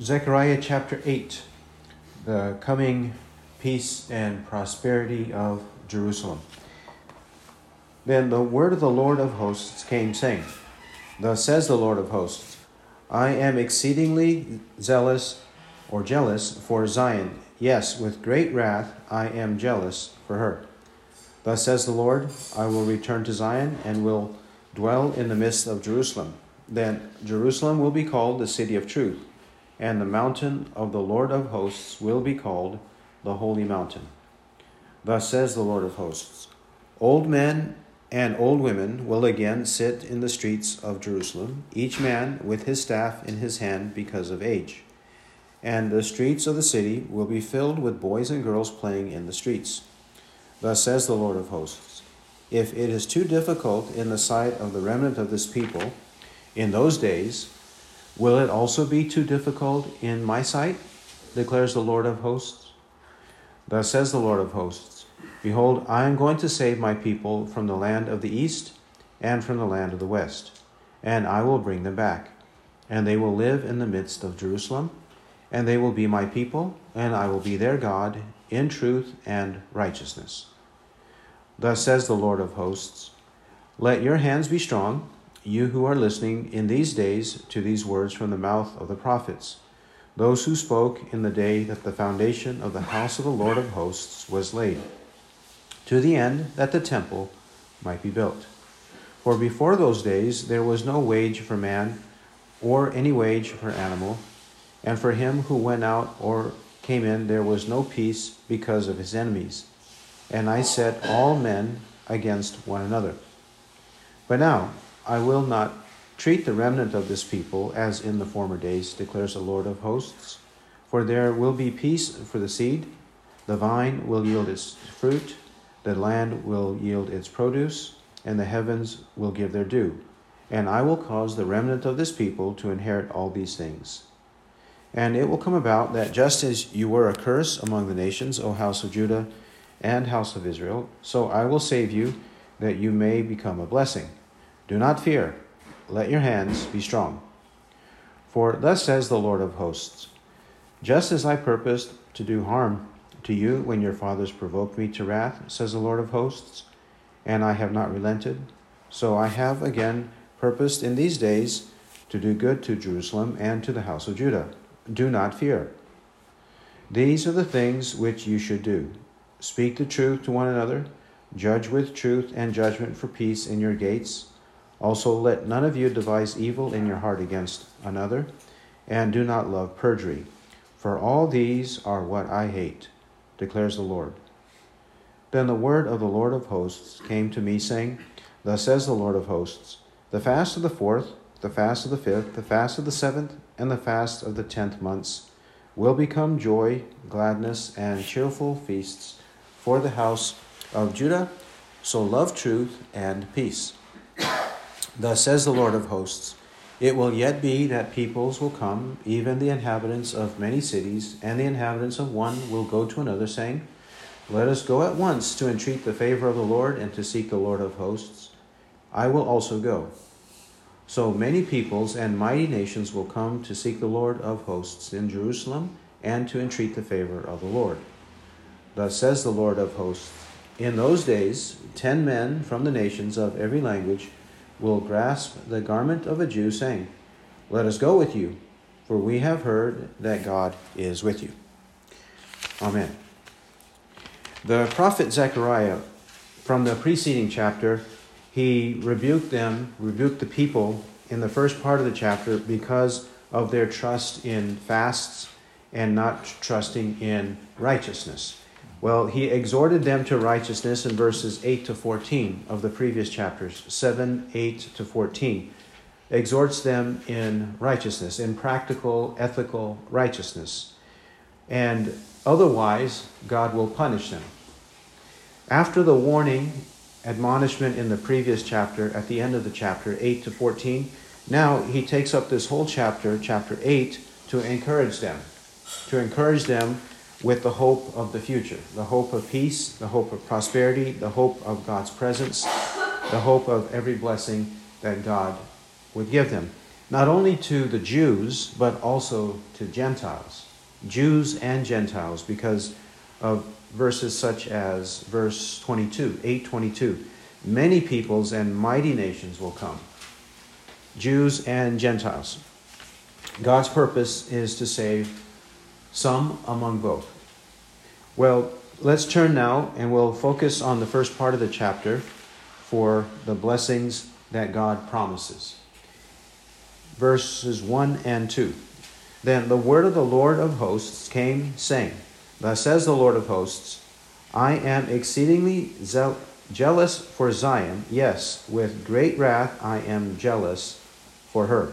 Zechariah chapter 8, the coming peace and prosperity of Jerusalem. Then the word of the Lord of hosts came, saying, Thus says the Lord of hosts, I am exceedingly zealous or jealous for Zion. Yes, with great wrath I am jealous for her. Thus says the Lord, I will return to Zion and will dwell in the midst of Jerusalem. Then Jerusalem will be called the city of truth and the mountain of the Lord of hosts will be called the holy mountain. Thus says the Lord of hosts Old men and old women will again sit in the streets of Jerusalem, each man with his staff in his hand because of age. And the streets of the city will be filled with boys and girls playing in the streets. Thus says the Lord of hosts If it is too difficult in the sight of the remnant of this people, in those days, Will it also be too difficult in my sight? declares the Lord of hosts. Thus says the Lord of hosts Behold, I am going to save my people from the land of the east and from the land of the west, and I will bring them back. And they will live in the midst of Jerusalem, and they will be my people, and I will be their God in truth and righteousness. Thus says the Lord of hosts Let your hands be strong you who are listening in these days to these words from the mouth of the prophets, those who spoke in the day that the foundation of the house of the Lord of hosts was laid, to the end that the temple might be built. For before those days there was no wage for man, or any wage for animal, and for him who went out or came in there was no peace because of his enemies. And I set all men against one another. But now, I will not treat the remnant of this people as in the former days, declares the Lord of hosts. For there will be peace for the seed, the vine will yield its fruit, the land will yield its produce, and the heavens will give their due. And I will cause the remnant of this people to inherit all these things. And it will come about that just as you were a curse among the nations, O house of Judah and house of Israel, so I will save you, that you may become a blessing. Do not fear, let your hands be strong. For thus says the Lord of hosts Just as I purposed to do harm to you when your fathers provoked me to wrath, says the Lord of hosts, and I have not relented, so I have again purposed in these days to do good to Jerusalem and to the house of Judah. Do not fear. These are the things which you should do speak the truth to one another, judge with truth and judgment for peace in your gates. Also, let none of you devise evil in your heart against another, and do not love perjury, for all these are what I hate, declares the Lord. Then the word of the Lord of hosts came to me, saying, Thus says the Lord of hosts The fast of the fourth, the fast of the fifth, the fast of the seventh, and the fast of the tenth months will become joy, gladness, and cheerful feasts for the house of Judah. So love truth and peace. Thus says the Lord of hosts It will yet be that peoples will come, even the inhabitants of many cities, and the inhabitants of one will go to another, saying, Let us go at once to entreat the favor of the Lord and to seek the Lord of hosts. I will also go. So many peoples and mighty nations will come to seek the Lord of hosts in Jerusalem and to entreat the favor of the Lord. Thus says the Lord of hosts In those days, ten men from the nations of every language will grasp the garment of a Jew, saying, Let us go with you, for we have heard that God is with you. Amen. The prophet Zechariah, from the preceding chapter, he rebuked them, rebuked the people in the first part of the chapter because of their trust in fasts and not trusting in righteousness. Well, he exhorted them to righteousness in verses 8 to 14 of the previous chapters, 7, 8 to 14. Exhorts them in righteousness, in practical, ethical righteousness. And otherwise, God will punish them. After the warning, admonishment in the previous chapter, at the end of the chapter, 8 to 14, now he takes up this whole chapter, chapter 8, to encourage them. To encourage them with the hope of the future the hope of peace, the hope of prosperity, the hope of God's presence, the hope of every blessing that God would give them. not only to the Jews, but also to Gentiles. Jews and Gentiles, because of verses such as verse 22, 822. Many peoples and mighty nations will come, Jews and Gentiles. God's purpose is to save some among both. Well, let's turn now and we'll focus on the first part of the chapter for the blessings that God promises. Verses 1 and 2. Then the word of the Lord of hosts came, saying, Thus says the Lord of hosts, I am exceedingly jealous for Zion. Yes, with great wrath I am jealous for her.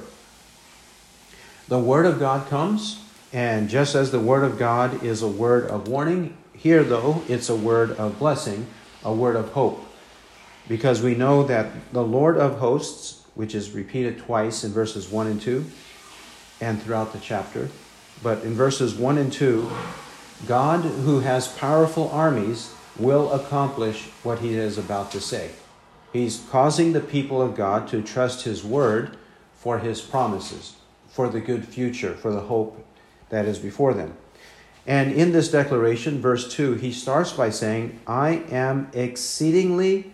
The word of God comes, and just as the word of God is a word of warning, here, though, it's a word of blessing, a word of hope. Because we know that the Lord of hosts, which is repeated twice in verses 1 and 2 and throughout the chapter, but in verses 1 and 2, God, who has powerful armies, will accomplish what he is about to say. He's causing the people of God to trust his word for his promises, for the good future, for the hope that is before them. And in this declaration, verse 2, he starts by saying, I am exceedingly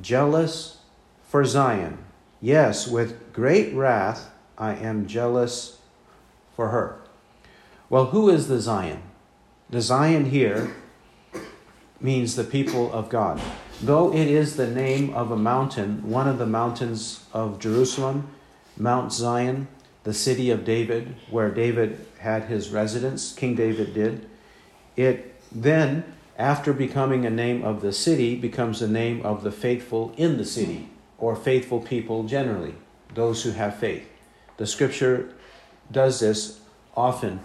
jealous for Zion. Yes, with great wrath, I am jealous for her. Well, who is the Zion? The Zion here means the people of God. Though it is the name of a mountain, one of the mountains of Jerusalem, Mount Zion, the city of David, where David had his residence, King David did. It then, after becoming a name of the city, becomes the name of the faithful in the city, or faithful people generally, those who have faith. The scripture does this often,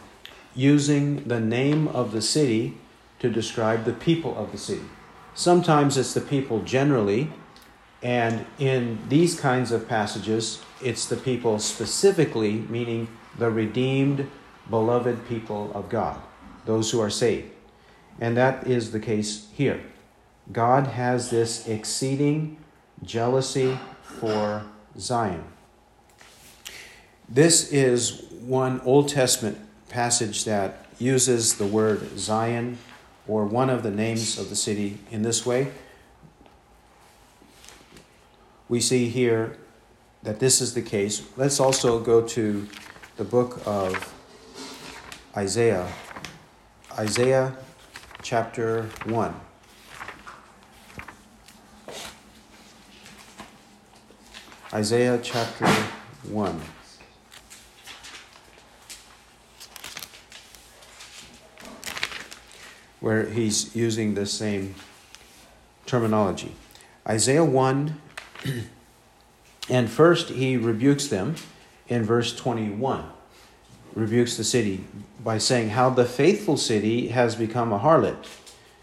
using the name of the city to describe the people of the city. Sometimes it's the people generally, and in these kinds of passages, it's the people specifically, meaning the redeemed, beloved people of God, those who are saved. And that is the case here. God has this exceeding jealousy for Zion. This is one Old Testament passage that uses the word Zion or one of the names of the city in this way. We see here that this is the case. Let's also go to the book of Isaiah, Isaiah chapter 1. Isaiah chapter 1. Where he's using the same terminology. Isaiah 1 And first, he rebukes them in verse 21, rebukes the city by saying, How the faithful city has become a harlot.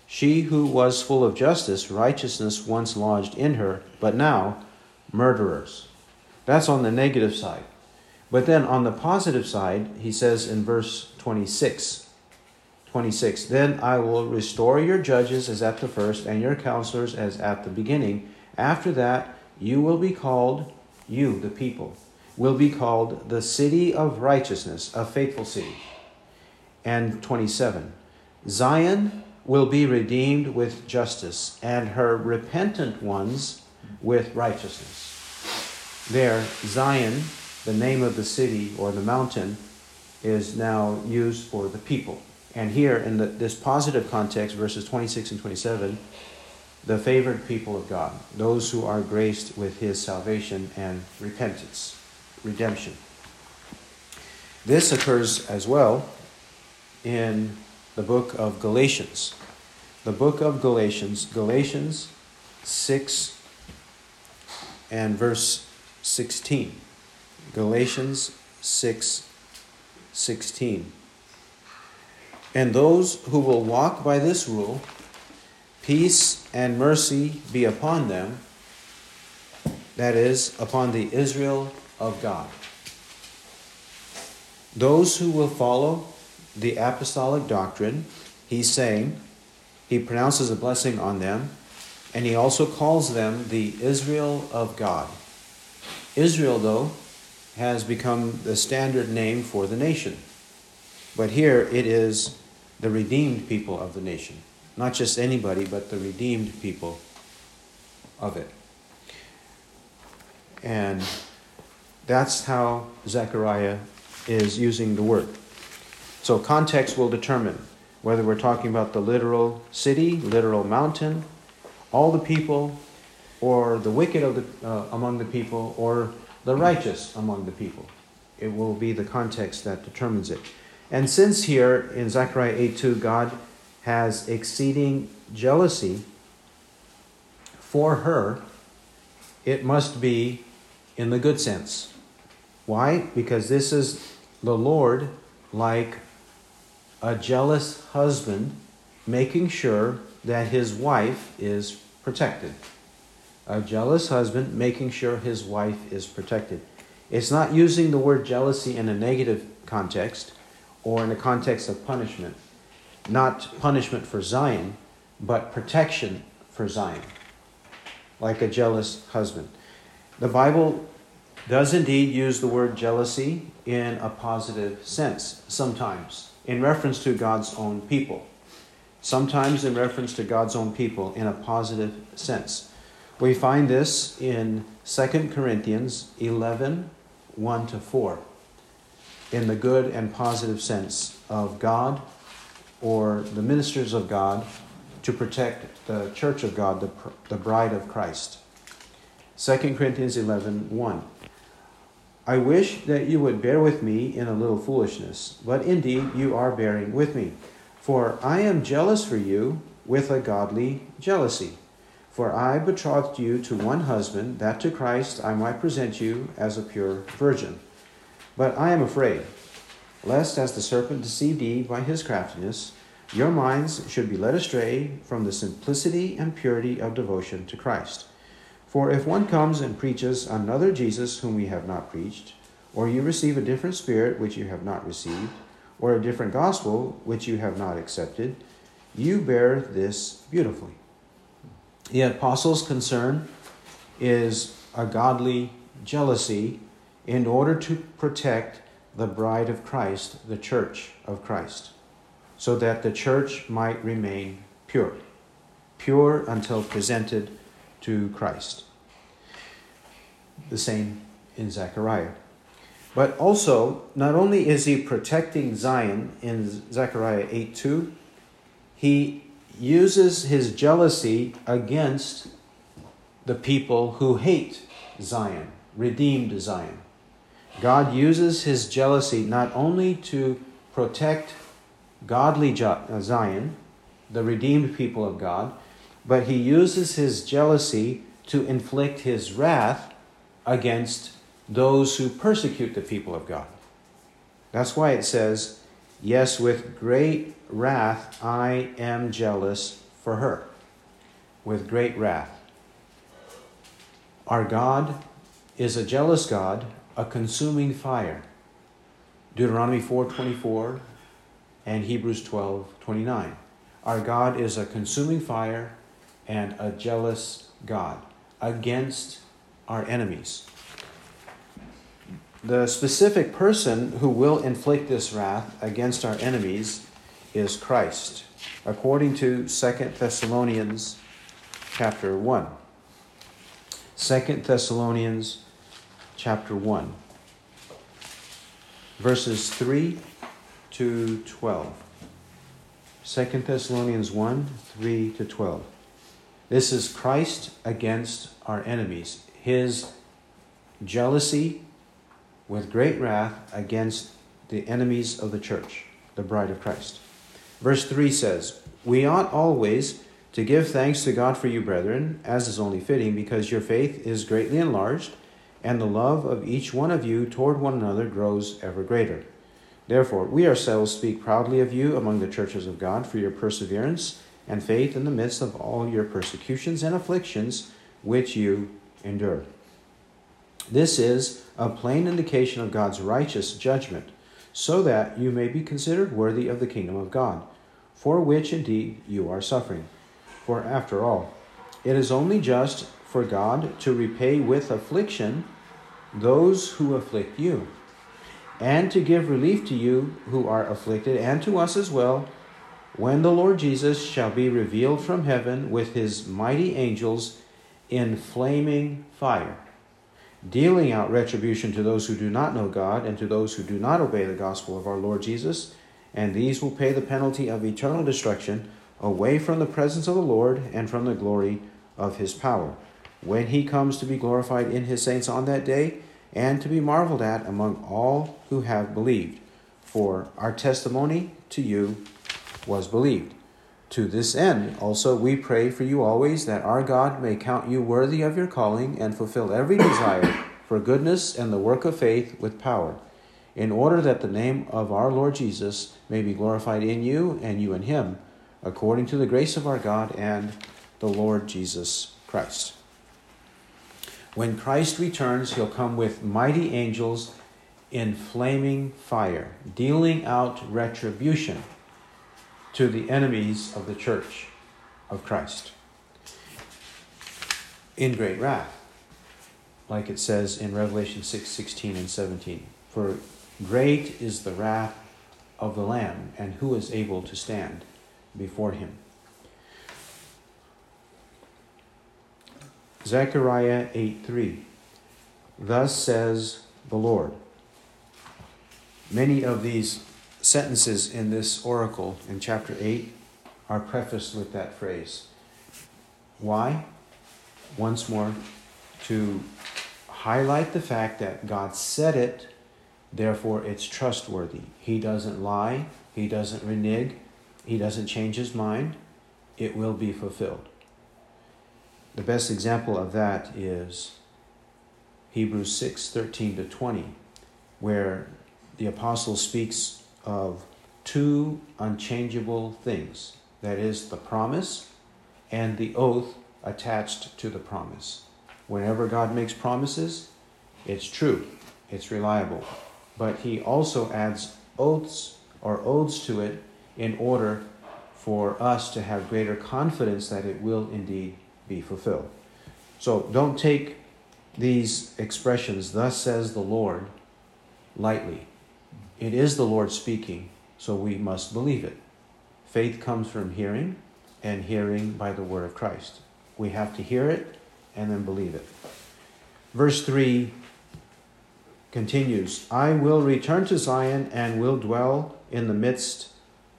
She who was full of justice, righteousness once lodged in her, but now murderers. That's on the negative side. But then on the positive side, he says in verse 26, 26, Then I will restore your judges as at the first, and your counselors as at the beginning. After that, you will be called you, the people, will be called the city of righteousness, a faithful city. And 27 Zion will be redeemed with justice, and her repentant ones with righteousness. There, Zion, the name of the city or the mountain, is now used for the people. And here, in the, this positive context, verses 26 and 27, the favored people of God, those who are graced with his salvation and repentance, redemption. This occurs as well in the book of Galatians. The book of Galatians, Galatians 6 and verse 16. Galatians 6 16. And those who will walk by this rule Peace and mercy be upon them, that is, upon the Israel of God. Those who will follow the apostolic doctrine, he's saying, he pronounces a blessing on them, and he also calls them the Israel of God. Israel, though, has become the standard name for the nation. But here it is the redeemed people of the nation. Not just anybody, but the redeemed people of it. And that's how Zechariah is using the word. So context will determine whether we're talking about the literal city, literal mountain, all the people, or the wicked of the, uh, among the people, or the righteous among the people. It will be the context that determines it. And since here in Zechariah 8 2, God has exceeding jealousy for her, it must be in the good sense. Why? Because this is the Lord like a jealous husband making sure that his wife is protected. A jealous husband making sure his wife is protected. It's not using the word jealousy in a negative context or in a context of punishment. Not punishment for Zion, but protection for Zion, like a jealous husband. The Bible does indeed use the word jealousy in a positive sense sometimes, in reference to God's own people. Sometimes in reference to God's own people in a positive sense. We find this in 2 Corinthians 11 1 to 4, in the good and positive sense of God or the ministers of God to protect the church of God, the, the bride of Christ. 2 Corinthians 11 1. I wish that you would bear with me in a little foolishness, but indeed you are bearing with me. For I am jealous for you with a godly jealousy. For I betrothed you to one husband, that to Christ I might present you as a pure virgin. But I am afraid, lest as the serpent deceived Eve by his craftiness, your minds should be led astray from the simplicity and purity of devotion to Christ. For if one comes and preaches another Jesus whom we have not preached, or you receive a different spirit which you have not received, or a different gospel which you have not accepted, you bear this beautifully. The apostles' concern is a godly jealousy in order to protect the bride of Christ, the church of Christ, so that the church might remain pure, pure until presented to Christ. The same in Zechariah. But also, not only is he protecting Zion in Zechariah 8 2, he uses his jealousy against the people who hate Zion, redeemed Zion. God uses his jealousy not only to protect godly uh, Zion, the redeemed people of God, but he uses his jealousy to inflict his wrath against those who persecute the people of God. That's why it says, Yes, with great wrath I am jealous for her. With great wrath. Our God is a jealous God, a consuming fire. Deuteronomy 4:24 and Hebrews 12:29. Our God is a consuming fire and a jealous God against our enemies. The specific person who will inflict this wrath against our enemies is Christ, according to 2 Thessalonians chapter 1. 2 Thessalonians chapter 1, verses 3 to 12. 2 Thessalonians 1 3 to 12. This is Christ against our enemies, his jealousy with great wrath against the enemies of the church, the bride of Christ. Verse 3 says, We ought always to give thanks to God for you, brethren, as is only fitting, because your faith is greatly enlarged, and the love of each one of you toward one another grows ever greater. Therefore, we ourselves speak proudly of you among the churches of God for your perseverance and faith in the midst of all your persecutions and afflictions which you endure. This is a plain indication of God's righteous judgment, so that you may be considered worthy of the kingdom of God, for which indeed you are suffering. For after all, it is only just for God to repay with affliction those who afflict you, and to give relief to you who are afflicted, and to us as well, when the Lord Jesus shall be revealed from heaven with his mighty angels in flaming fire, dealing out retribution to those who do not know God and to those who do not obey the gospel of our Lord Jesus, and these will pay the penalty of eternal destruction away from the presence of the Lord and from the glory of his power, when he comes to be glorified in his saints on that day and to be marveled at among all who have believed. For our testimony to you was believed. To this end, also, we pray for you always that our God may count you worthy of your calling and fulfill every desire for goodness and the work of faith with power, in order that the name of our Lord Jesus may be glorified in you and you in him, according to the grace of our God and the Lord Jesus Christ. When Christ returns, he'll come with mighty angels in flaming fire, dealing out retribution to the enemies of the church of Christ in great wrath, like it says in Revelation 6 16 and 17. For great is the wrath of the Lamb, and who is able to stand before him? Zechariah 8 3. Thus says the Lord. Many of these sentences in this oracle in chapter 8 are prefaced with that phrase. Why? Once more, to highlight the fact that God said it, therefore it's trustworthy. He doesn't lie, He doesn't renege, He doesn't change His mind. It will be fulfilled. The best example of that is Hebrews 6 13 to 20, where the apostle speaks of two unchangeable things that is, the promise and the oath attached to the promise. Whenever God makes promises, it's true, it's reliable. But he also adds oaths or oaths to it in order for us to have greater confidence that it will indeed be fulfilled. So don't take these expressions, thus says the Lord, lightly. It is the Lord speaking, so we must believe it. Faith comes from hearing, and hearing by the word of Christ. We have to hear it and then believe it. Verse 3 continues I will return to Zion and will dwell in the midst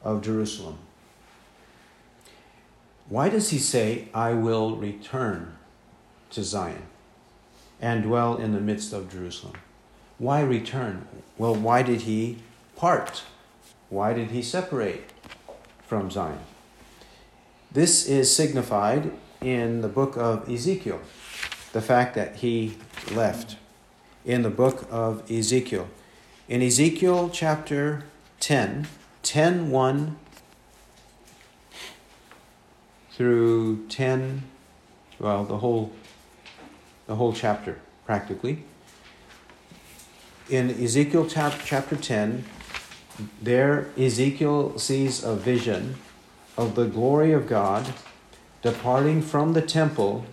of Jerusalem. Why does he say, I will return to Zion and dwell in the midst of Jerusalem? Why return? Well, why did he part? Why did he separate from Zion? This is signified in the book of Ezekiel, the fact that he left. In the book of Ezekiel. In Ezekiel chapter 10, 10 1 through 10 well the whole the whole chapter practically. In ezekiel chapter 10 there ezekiel sees a vision of the glory of god departing from the temple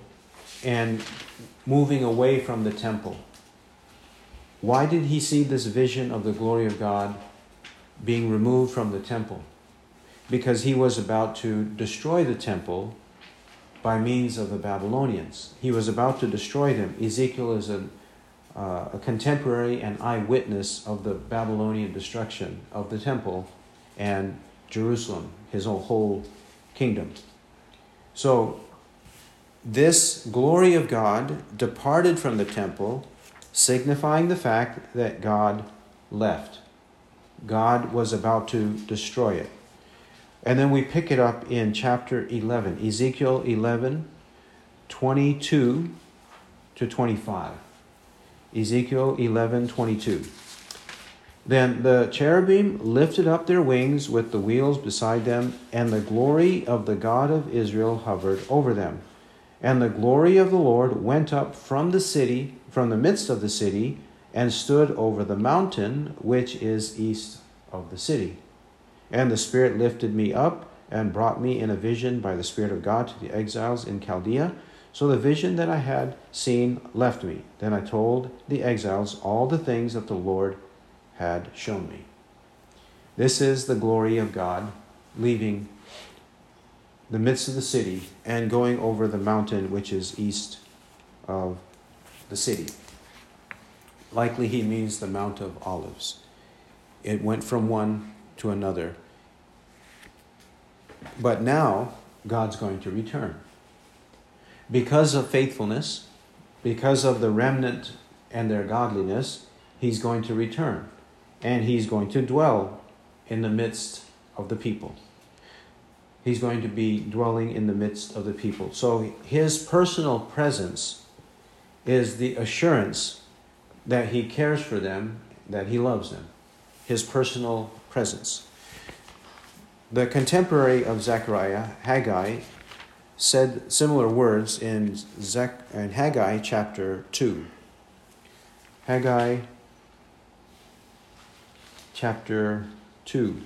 and moving away from the temple. Why did he see this vision of the glory of god being removed from the temple because he was about to destroy the temple by means of the Babylonians. He was about to destroy them. Ezekiel is a, uh, a contemporary and eyewitness of the Babylonian destruction of the temple and Jerusalem, his whole kingdom. So, this glory of God departed from the temple, signifying the fact that God left. God was about to destroy it. And then we pick it up in chapter 11, Ezekiel 11, 22 to 25. Ezekiel 11, 22. Then the cherubim lifted up their wings with the wheels beside them, and the glory of the God of Israel hovered over them. And the glory of the Lord went up from the city, from the midst of the city, and stood over the mountain which is east of the city. And the Spirit lifted me up and brought me in a vision by the Spirit of God to the exiles in Chaldea, So the vision that I had seen left me. Then I told the exiles all the things that the Lord had shown me. This is the glory of God leaving the midst of the city and going over the mountain which is east of the city. Likely he means the Mount of Olives. It went from one to another. But now God's going to return because of faithfulness, because of the remnant and their godliness, he's going to return. And he's going to dwell in the midst of the people. He's going to be dwelling in the midst of the people. So his personal presence is the assurance that he cares for them, that he loves them. His personal presence. The contemporary of Zechariah, Haggai, said similar words in, Zech, in Haggai chapter 2. Haggai chapter 2.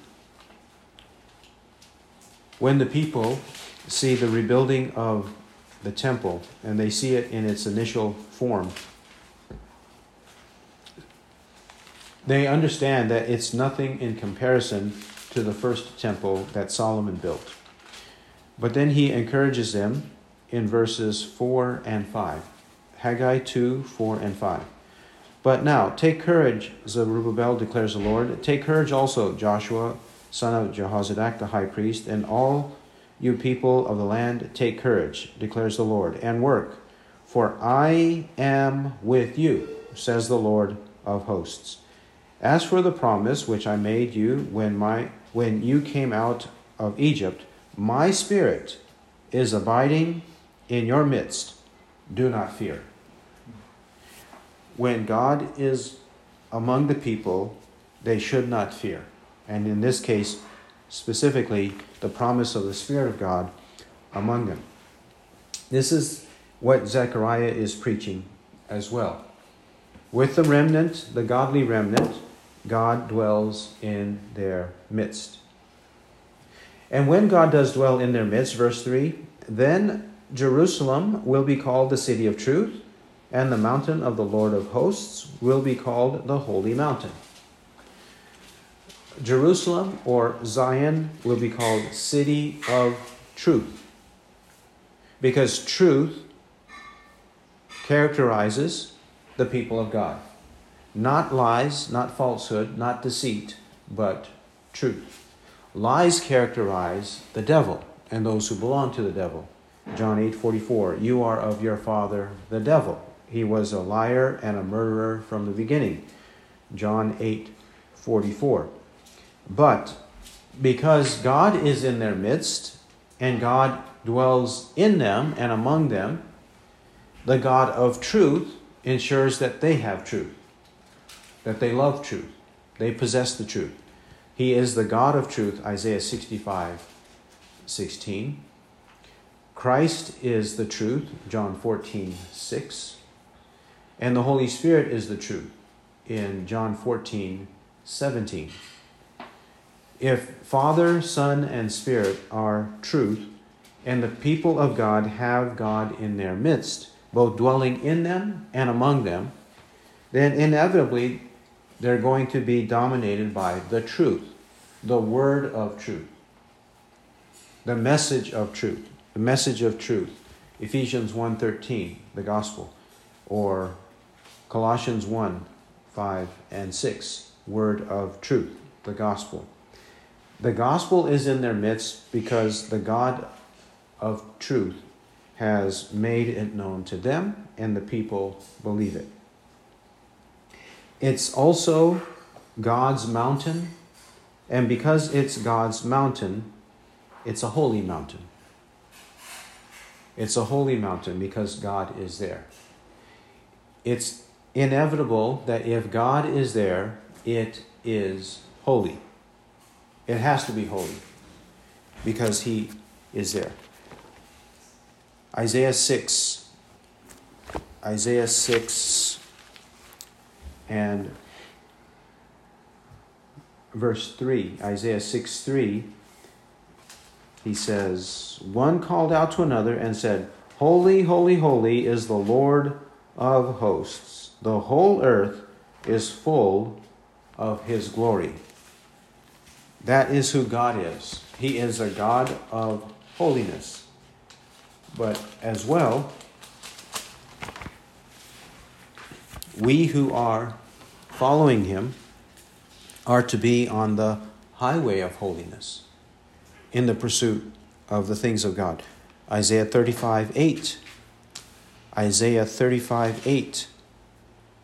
When the people see the rebuilding of the temple and they see it in its initial form, they understand that it's nothing in comparison to the first temple that Solomon built. But then he encourages them in verses 4 and 5. Haggai 2, 4 and 5. But now, take courage, Zerubbabel declares the Lord. Take courage also, Joshua, son of Jehozadak, the high priest, and all you people of the land, take courage, declares the Lord, and work. For I am with you, says the Lord of hosts. As for the promise which I made you when, my, when you came out of Egypt, my spirit is abiding in your midst. Do not fear. When God is among the people, they should not fear. And in this case, specifically, the promise of the Spirit of God among them. This is what Zechariah is preaching as well. With the remnant, the godly remnant, God dwells in their midst. And when God does dwell in their midst, verse 3, then Jerusalem will be called the city of truth, and the mountain of the Lord of hosts will be called the holy mountain. Jerusalem or Zion will be called city of truth. Because truth characterizes the people of God. Not lies, not falsehood, not deceit, but truth. Lies characterize the devil and those who belong to the devil. John 8 44, you are of your father, the devil. He was a liar and a murderer from the beginning. John 8 44. But because God is in their midst and God dwells in them and among them, the God of truth ensures that they have truth, that they love truth, they possess the truth. He is the God of truth, Isaiah 65 16. Christ is the truth, John 14 6. And the Holy Spirit is the truth in John 14 17. If Father, Son, and Spirit are truth, and the people of God have God in their midst, both dwelling in them and among them, then inevitably they're going to be dominated by the truth, the word of truth, the message of truth, the message of truth. Ephesians 1:13, the gospel, or Colossians 1, 5 and 6, word of truth, the gospel. The gospel is in their midst because the God of truth has made it known to them and the people believe it. It's also God's mountain, and because it's God's mountain, it's a holy mountain. It's a holy mountain because God is there. It's inevitable that if God is there, it is holy. It has to be holy because He is there. Isaiah 6. Isaiah 6 and verse 3. Isaiah 6 3. He says, One called out to another and said, Holy, holy, holy is the Lord of hosts. The whole earth is full of his glory. That is who God is. He is a God of holiness. But as well, we who are following him are to be on the highway of holiness in the pursuit of the things of God. Isaiah 35 8. Isaiah 35 8.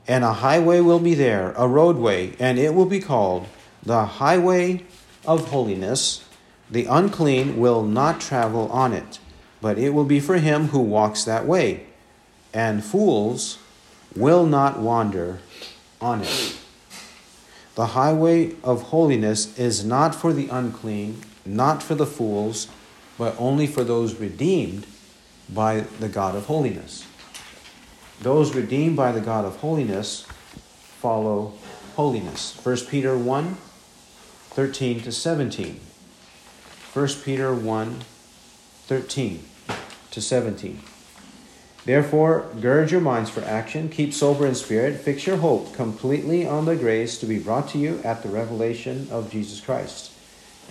And a highway will be there, a roadway, and it will be called the highway of holiness. The unclean will not travel on it, but it will be for him who walks that way. And fools will not wander on it. The highway of holiness is not for the unclean, not for the fools, but only for those redeemed by the God of holiness. Those redeemed by the God of holiness follow holiness. 1 Peter 1 13 to 17. 1 Peter 1 13 to 17. Therefore, gird your minds for action, keep sober in spirit, fix your hope completely on the grace to be brought to you at the revelation of Jesus Christ.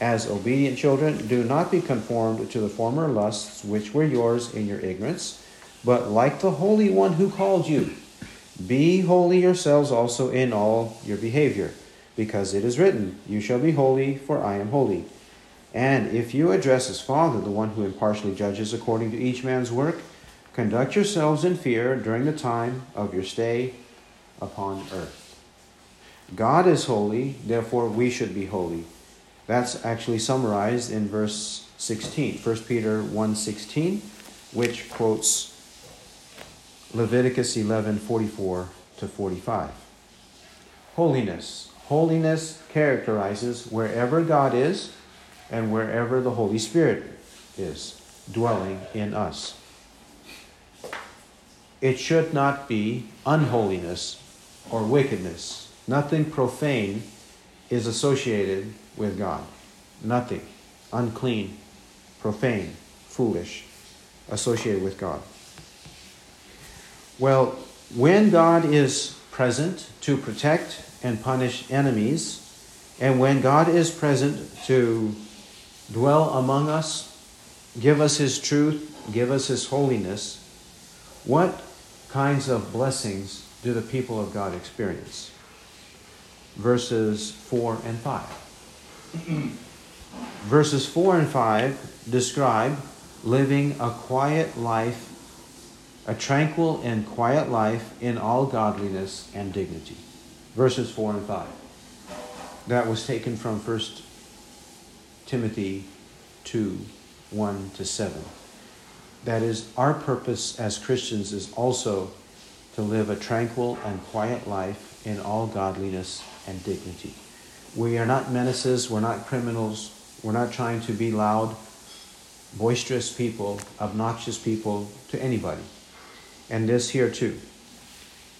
As obedient children, do not be conformed to the former lusts which were yours in your ignorance, but like the Holy One who called you, be holy yourselves also in all your behavior, because it is written, You shall be holy, for I am holy. And if you address as Father, the one who impartially judges according to each man's work, Conduct yourselves in fear during the time of your stay upon earth. God is holy, therefore we should be holy. That's actually summarized in verse 16, 1 Peter 1:16, which quotes Leviticus 11:44 to 45. Holiness. Holiness characterizes wherever God is and wherever the Holy Spirit is dwelling in us it should not be unholiness or wickedness. Nothing profane is associated with God. Nothing unclean, profane, foolish associated with God. Well, when God is present to protect and punish enemies, and when God is present to dwell among us, give us His truth, give us His holiness, what kinds of blessings do the people of God experience? Verses 4 and 5. Verses 4 and 5 describe living a quiet life, a tranquil and quiet life in all godliness and dignity. Verses 4 and 5. That was taken from 1 Timothy 2 1 to 7. That is, our purpose as Christians is also to live a tranquil and quiet life in all godliness and dignity. We are not menaces, we're not criminals, we're not trying to be loud, boisterous people, obnoxious people to anybody. And this here too.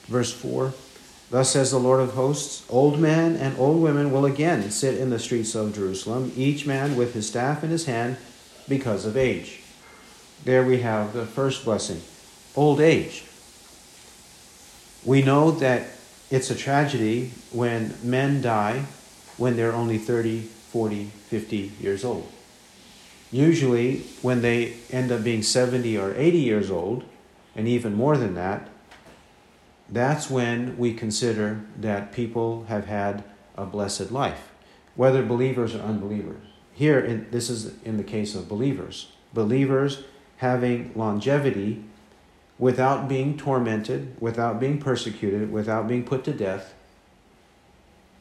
Verse 4 Thus says the Lord of hosts Old men and old women will again sit in the streets of Jerusalem, each man with his staff in his hand because of age. There we have the first blessing old age. We know that it's a tragedy when men die when they're only 30, 40, 50 years old. Usually, when they end up being 70 or 80 years old, and even more than that, that's when we consider that people have had a blessed life, whether believers or unbelievers. Here, in, this is in the case of believers. Believers having longevity without being tormented, without being persecuted, without being put to death,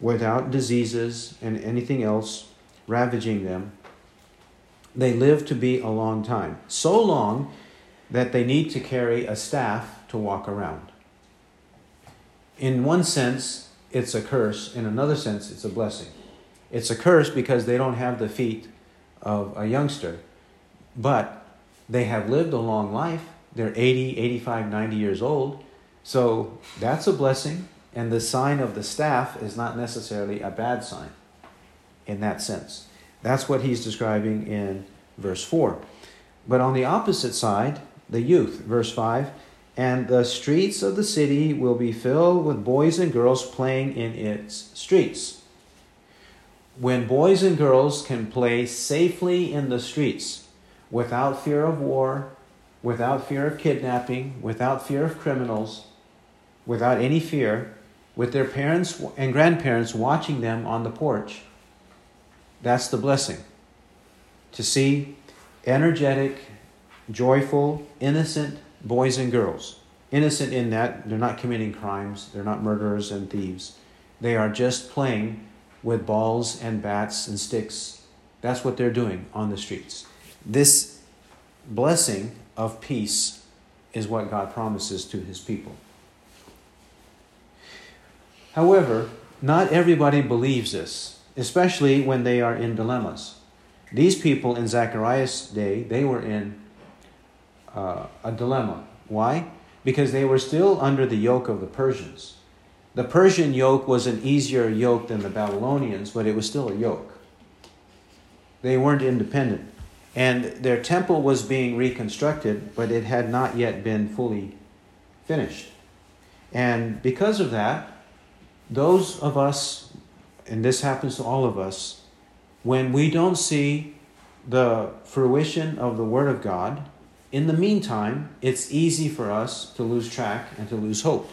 without diseases and anything else ravaging them. They live to be a long time, so long that they need to carry a staff to walk around. In one sense, it's a curse, in another sense, it's a blessing. It's a curse because they don't have the feet of a youngster, but they have lived a long life. They're 80, 85, 90 years old. So that's a blessing. And the sign of the staff is not necessarily a bad sign in that sense. That's what he's describing in verse 4. But on the opposite side, the youth. Verse 5 And the streets of the city will be filled with boys and girls playing in its streets. When boys and girls can play safely in the streets without fear of war, without fear of kidnapping, without fear of criminals, without any fear, with their parents and grandparents watching them on the porch, that's the blessing. To see energetic, joyful, innocent boys and girls. Innocent in that they're not committing crimes, they're not murderers and thieves. They are just playing with balls and bats and sticks. That's what they're doing on the streets. This blessing of peace is what God promises to his people. However, not everybody believes this, especially when they are in dilemmas. These people in Zechariah's day, they were in uh, a dilemma. Why? Because they were still under the yoke of the Persians. The Persian yoke was an easier yoke than the Babylonians, but it was still a yoke. They weren't independent. And their temple was being reconstructed, but it had not yet been fully finished. And because of that, those of us, and this happens to all of us, when we don't see the fruition of the Word of God, in the meantime, it's easy for us to lose track and to lose hope.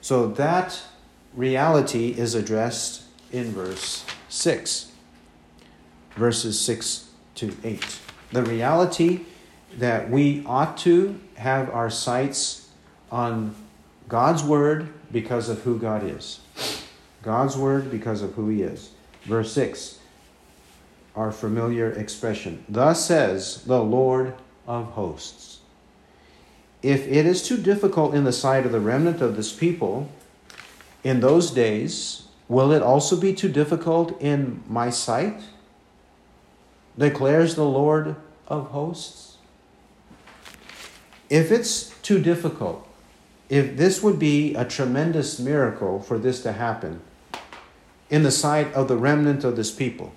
So that reality is addressed in verse 6, verses 6 to 8. The reality that we ought to have our sights on God's Word because of who God is. God's Word because of who He is. Verse 6, our familiar expression. Thus says the Lord of hosts. If it is too difficult in the sight of the remnant of this people in those days, will it also be too difficult in my sight? Declares the Lord of hosts. If it's too difficult, if this would be a tremendous miracle for this to happen in the sight of the remnant of this people,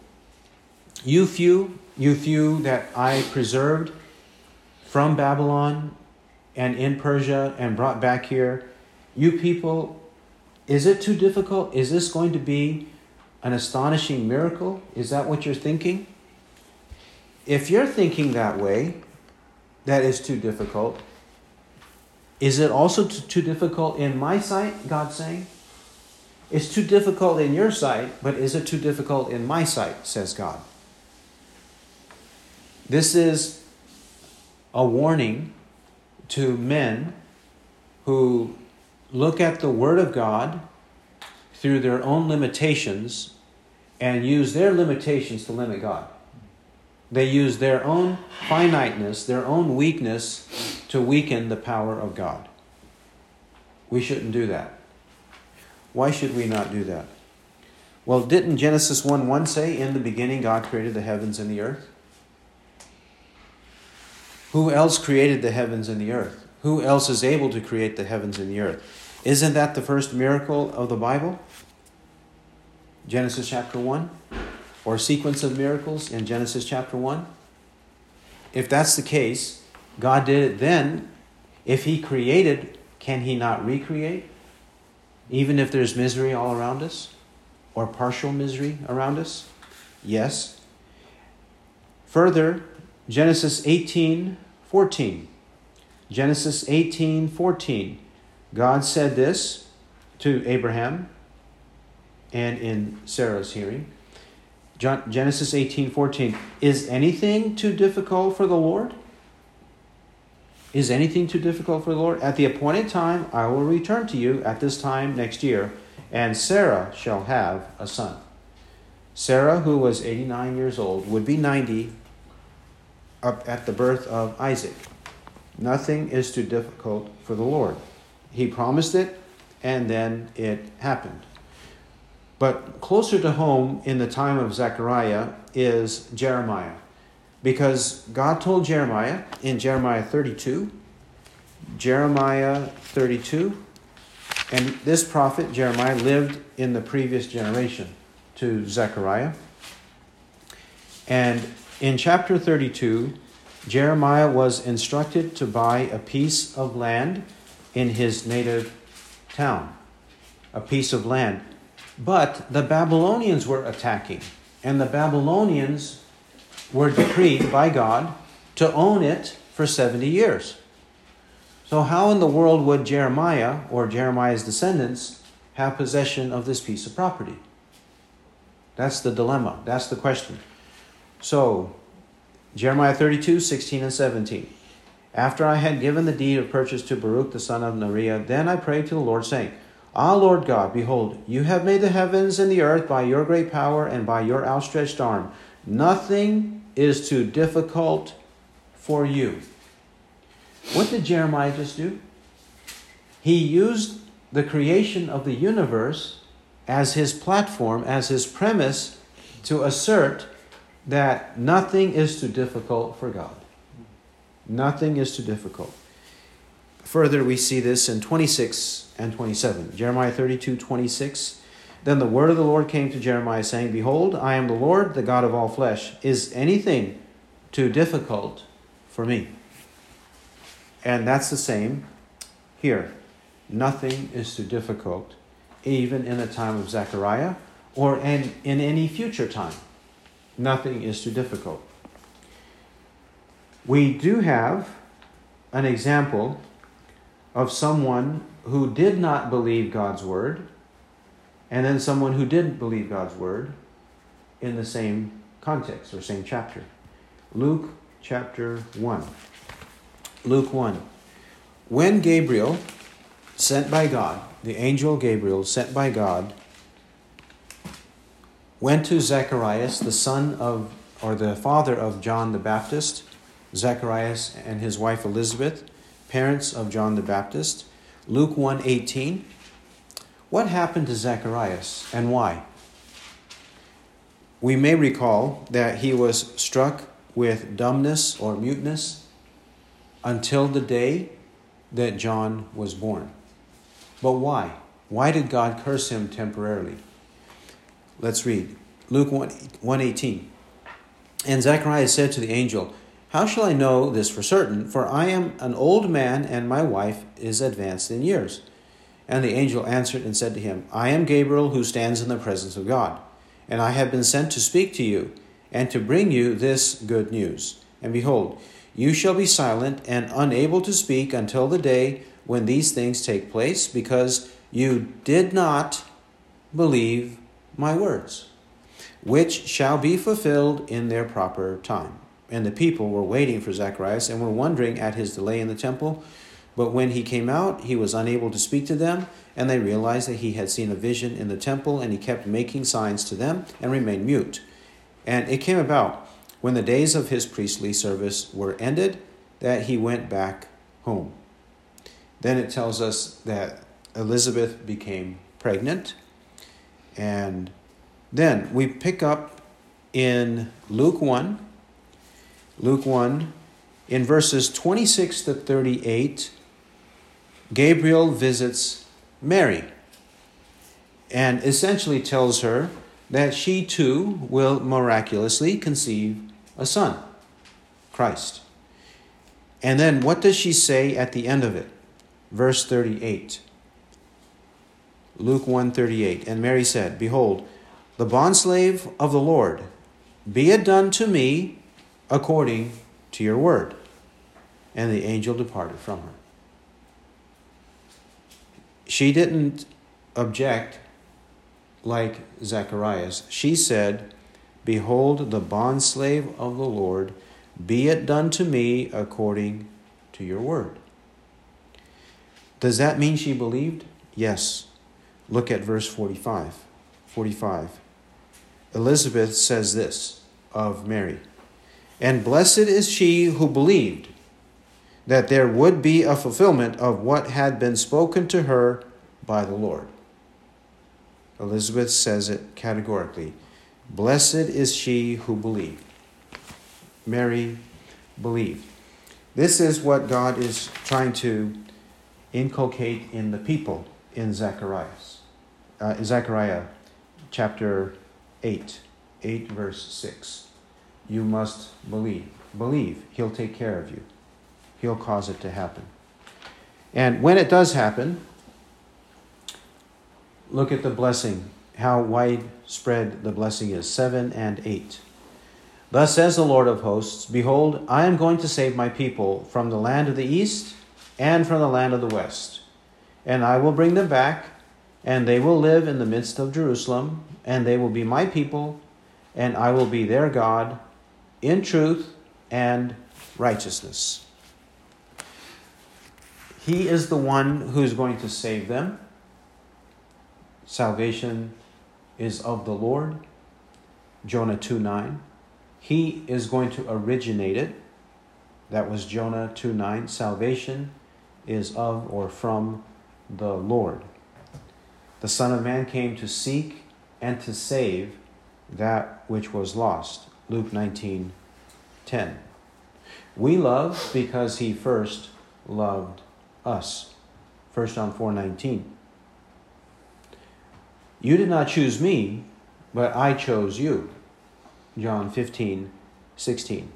you few, you few that I preserved from Babylon and in Persia and brought back here. You people, is it too difficult? Is this going to be an astonishing miracle? Is that what you're thinking? If you're thinking that way, that is too difficult. Is it also too difficult in my sight? God's saying. It's too difficult in your sight, but is it too difficult in my sight? Says God. This is a warning to men who look at the Word of God through their own limitations and use their limitations to limit God. They use their own finiteness, their own weakness to weaken the power of God. We shouldn't do that. Why should we not do that? Well, didn't Genesis 1 1 say, In the beginning God created the heavens and the earth? Who else created the heavens and the earth? Who else is able to create the heavens and the earth? Isn't that the first miracle of the Bible? Genesis chapter 1? Or sequence of miracles in Genesis chapter 1? If that's the case, God did it then. If He created, can He not recreate? Even if there's misery all around us? Or partial misery around us? Yes. Further, Genesis 18 14. Genesis 18 14. God said this to Abraham and in Sarah's hearing. Genesis 18 14. Is anything too difficult for the Lord? Is anything too difficult for the Lord? At the appointed time, I will return to you at this time next year, and Sarah shall have a son. Sarah, who was 89 years old, would be 90 up at the birth of Isaac. Nothing is too difficult for the Lord. He promised it, and then it happened. But closer to home in the time of Zechariah is Jeremiah. Because God told Jeremiah in Jeremiah 32, Jeremiah 32, and this prophet, Jeremiah, lived in the previous generation to Zechariah. And in chapter 32, Jeremiah was instructed to buy a piece of land in his native town, a piece of land. But the Babylonians were attacking, and the Babylonians were decreed by God to own it for 70 years. So, how in the world would Jeremiah or Jeremiah's descendants have possession of this piece of property? That's the dilemma. That's the question. So, Jeremiah 32, 16 and 17. After I had given the deed of purchase to Baruch the son of Neriah, then I prayed to the Lord, saying, Ah, Lord God, behold, you have made the heavens and the earth by your great power and by your outstretched arm. Nothing is too difficult for you. What did Jeremiah just do? He used the creation of the universe as his platform, as his premise to assert that nothing is too difficult for God. Nothing is too difficult. Further, we see this in 26 and 27. Jeremiah 32, 26. Then the word of the Lord came to Jeremiah, saying, Behold, I am the Lord, the God of all flesh. Is anything too difficult for me? And that's the same here. Nothing is too difficult, even in the time of Zechariah or in, in any future time. Nothing is too difficult. We do have an example of someone who did not believe God's word, and then someone who did believe God's word in the same context or same chapter. Luke chapter 1. Luke 1. When Gabriel, sent by God, the angel Gabriel, sent by God, went to Zacharias, the son of, or the father of John the Baptist, Zacharias and his wife Elizabeth, parents of John the Baptist. Luke 1:18. What happened to Zacharias and why? We may recall that he was struck with dumbness or muteness until the day that John was born. But why? Why did God curse him temporarily? Let's read Luke 1, 118. And Zacharias said to the angel, How shall I know this for certain? For I am an old man, and my wife is advanced in years. And the angel answered and said to him, I am Gabriel, who stands in the presence of God, and I have been sent to speak to you, and to bring you this good news. And behold, you shall be silent and unable to speak until the day when these things take place, because you did not believe my words, which shall be fulfilled in their proper time. And the people were waiting for Zacharias and were wondering at his delay in the temple. But when he came out, he was unable to speak to them, and they realized that he had seen a vision in the temple, and he kept making signs to them and remained mute. And it came about, when the days of his priestly service were ended, that he went back home. Then it tells us that Elizabeth became pregnant and then we pick up in Luke 1, Luke 1, in verses 26 to 38, Gabriel visits Mary and essentially tells her that she too will miraculously conceive a son, Christ. And then what does she say at the end of it? Verse 38. Luke 138. And Mary said, Behold, the bondslave of the Lord, be it done to me according to your word. And the angel departed from her. She didn't object like Zacharias. She said, Behold, the bondslave of the Lord, be it done to me according to your word. Does that mean she believed? Yes. Look at verse 45. 45. Elizabeth says this of Mary And blessed is she who believed that there would be a fulfillment of what had been spoken to her by the Lord. Elizabeth says it categorically Blessed is she who believed. Mary believed. This is what God is trying to inculcate in the people in Zacharias uh, Zechariah chapter 8, 8 verse 6. You must believe. Believe. He'll take care of you, He'll cause it to happen. And when it does happen, look at the blessing, how widespread the blessing is 7 and 8. Thus says the Lord of hosts Behold, I am going to save my people from the land of the east and from the land of the west. And I will bring them back, and they will live in the midst of Jerusalem, and they will be my people, and I will be their God in truth and righteousness. He is the one who is going to save them. Salvation is of the Lord. Jonah 2 9. He is going to originate it. That was Jonah 2 9. Salvation is of or from the Lord. The Son of Man came to seek and to save that which was lost. Luke 19 10. We love because he first loved us. 1 John 4 19. You did not choose me, but I chose you. John 15 16.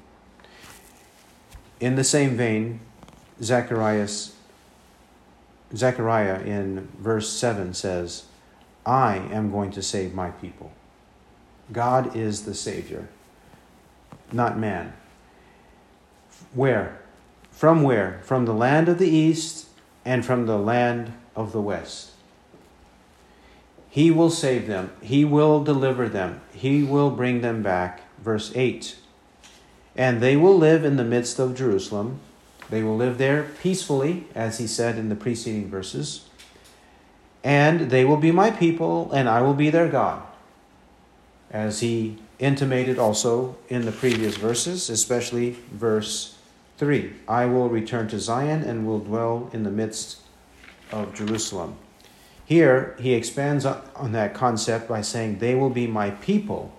In the same vein, Zacharias Zechariah in verse 7 says, I am going to save my people. God is the Savior, not man. Where? From where? From the land of the east and from the land of the west. He will save them, He will deliver them, He will bring them back. Verse 8 And they will live in the midst of Jerusalem they will live there peacefully, as he said in the preceding verses. And they will be my people, and I will be their God. As he intimated also in the previous verses, especially verse 3 I will return to Zion and will dwell in the midst of Jerusalem. Here, he expands on that concept by saying, They will be my people,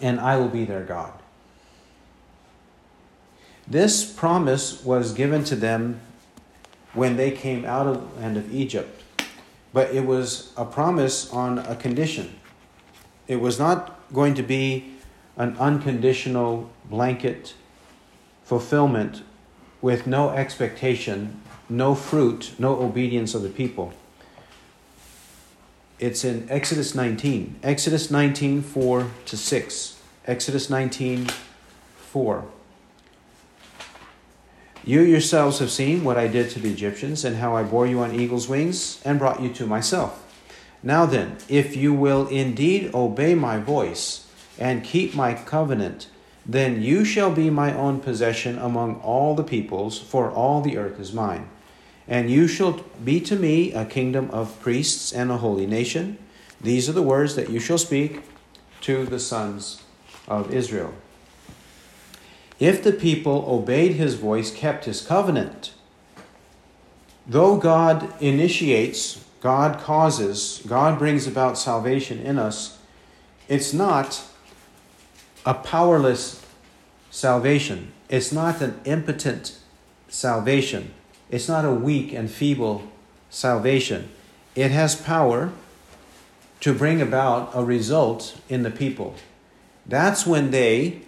and I will be their God. This promise was given to them when they came out of the land of Egypt, but it was a promise on a condition. It was not going to be an unconditional blanket fulfillment with no expectation, no fruit, no obedience of the people. It's in Exodus 19. Exodus 19, 4 to 6. Exodus 19, 4. You yourselves have seen what I did to the Egyptians, and how I bore you on eagle's wings and brought you to myself. Now then, if you will indeed obey my voice and keep my covenant, then you shall be my own possession among all the peoples, for all the earth is mine. And you shall be to me a kingdom of priests and a holy nation. These are the words that you shall speak to the sons of Israel. If the people obeyed his voice, kept his covenant, though God initiates, God causes, God brings about salvation in us, it's not a powerless salvation. It's not an impotent salvation. It's not a weak and feeble salvation. It has power to bring about a result in the people. That's when they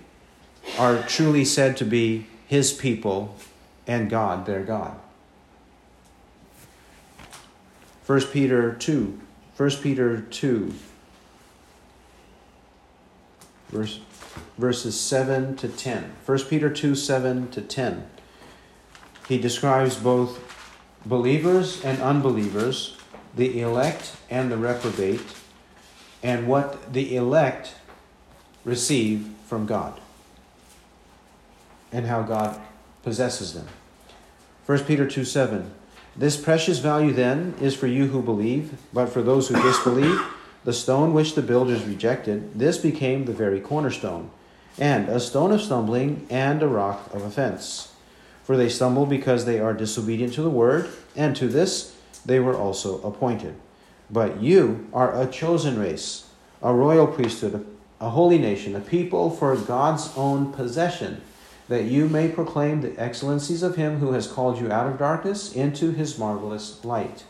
are truly said to be his people and God, their God. 1 Peter 2. 1 Peter 2, verse, verses 7 to 10. 1 Peter 2, 7 to 10. He describes both believers and unbelievers, the elect and the reprobate, and what the elect receive from God and how God possesses them. 1 Peter 2 7. This precious value then is for you who believe, but for those who disbelieve, the stone which the builders rejected, this became the very cornerstone, and a stone of stumbling and a rock of offense. For they stumble because they are disobedient to the word, and to this they were also appointed. But you are a chosen race, a royal priesthood, a holy nation, a people for God's own possession that you may proclaim the excellencies of him who has called you out of darkness into his marvelous light.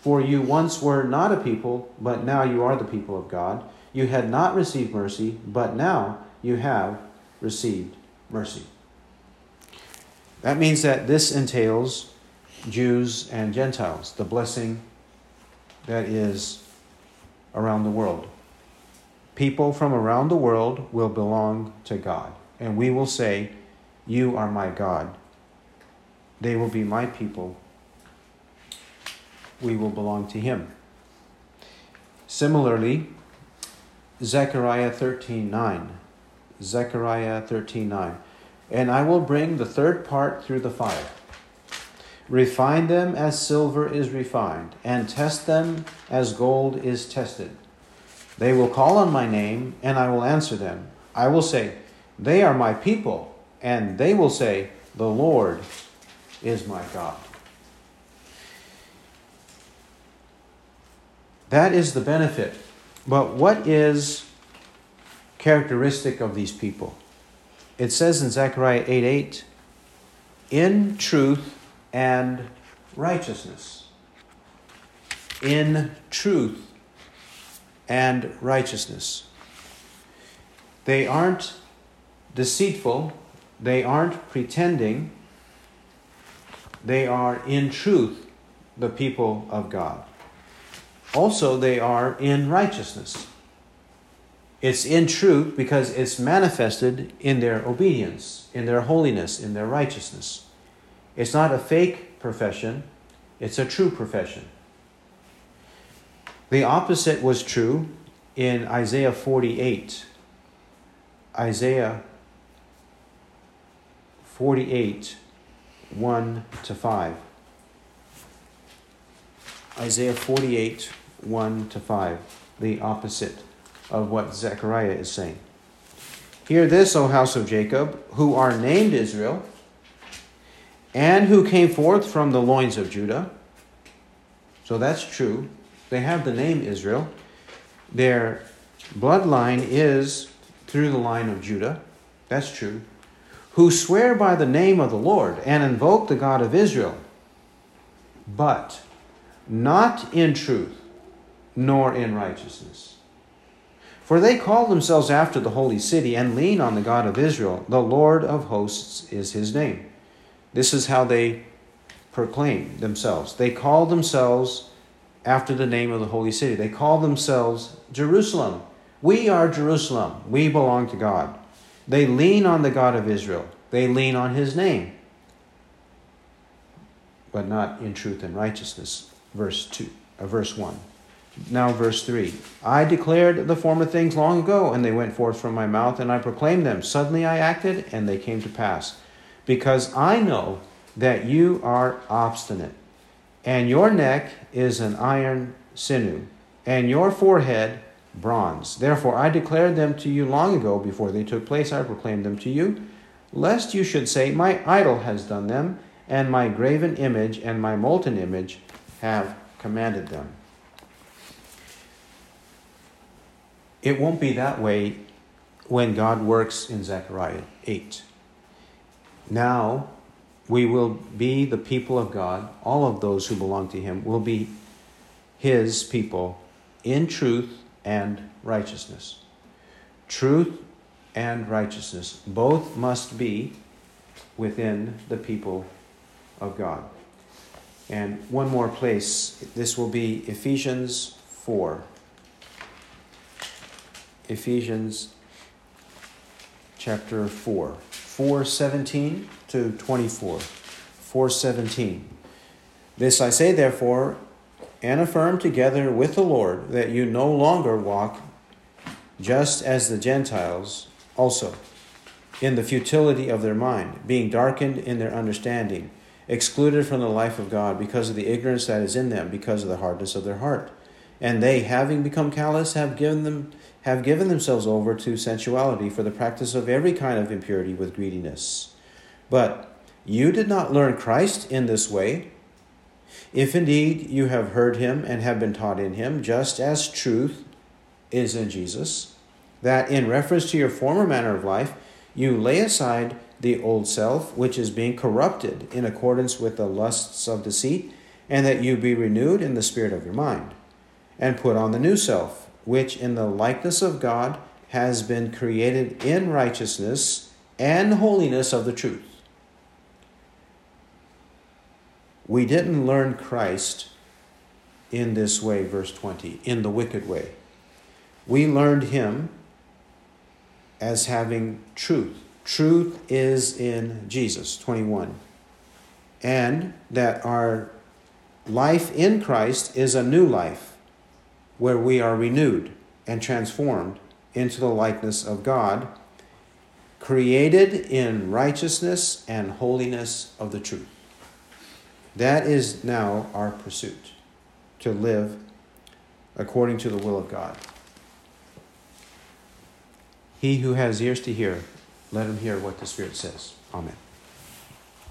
For you once were not a people, but now you are the people of God. You had not received mercy, but now you have received mercy. That means that this entails Jews and Gentiles, the blessing that is around the world. People from around the world will belong to God, and we will say, You are my God. They will be my people. We will belong to Him. Similarly, Zechariah 13 9. Zechariah 13 9. And I will bring the third part through the fire. Refine them as silver is refined, and test them as gold is tested. They will call on my name, and I will answer them. I will say, They are my people, and they will say, The Lord is my God. That is the benefit. But what is characteristic of these people? It says in Zechariah 8 8, in truth and righteousness. In truth and righteousness. They aren't deceitful, they aren't pretending, they are in truth the people of God. Also, they are in righteousness. It's in truth because it's manifested in their obedience, in their holiness, in their righteousness. It's not a fake profession, it's a true profession. The opposite was true in Isaiah 48. Isaiah 48, 1 to 5. Isaiah 48, 1 to 5. The opposite of what Zechariah is saying. Hear this, O house of Jacob, who are named Israel, and who came forth from the loins of Judah. So that's true. They have the name Israel. Their bloodline is through the line of Judah. That's true. Who swear by the name of the Lord and invoke the God of Israel, but not in truth, nor in righteousness. For they call themselves after the holy city and lean on the God of Israel. The Lord of hosts is his name. This is how they proclaim themselves. They call themselves after the name of the holy city. They call themselves Jerusalem. We are Jerusalem. We belong to God. They lean on the God of Israel. They lean on his name. But not in truth and righteousness. Verse 2, uh, verse 1. Now, verse 3 I declared the former things long ago, and they went forth from my mouth, and I proclaimed them. Suddenly I acted, and they came to pass. Because I know that you are obstinate and your neck is an iron sinew, and your forehead bronze. Therefore I declared them to you long ago, before they took place, I proclaimed them to you, lest you should say, My idol has done them, and my graven image and my molten image have commanded them. It won't be that way when God works in Zechariah 8. Now, we will be the people of God. All of those who belong to Him will be His people in truth and righteousness. Truth and righteousness both must be within the people of God. And one more place, this will be Ephesians 4. Ephesians chapter 4. 417 to 24. 417. This I say, therefore, and affirm together with the Lord that you no longer walk just as the Gentiles also, in the futility of their mind, being darkened in their understanding, excluded from the life of God because of the ignorance that is in them, because of the hardness of their heart. And they, having become callous, have given them have given themselves over to sensuality for the practice of every kind of impurity with greediness. But you did not learn Christ in this way. If indeed you have heard him and have been taught in him, just as truth is in Jesus, that in reference to your former manner of life, you lay aside the old self, which is being corrupted in accordance with the lusts of deceit, and that you be renewed in the spirit of your mind, and put on the new self which in the likeness of God has been created in righteousness and holiness of the truth. We didn't learn Christ in this way, verse 20, in the wicked way. We learned him as having truth. Truth is in Jesus, 21. And that our life in Christ is a new life where we are renewed and transformed into the likeness of God, created in righteousness and holiness of the truth. That is now our pursuit to live according to the will of God. He who has ears to hear, let him hear what the Spirit says. Amen.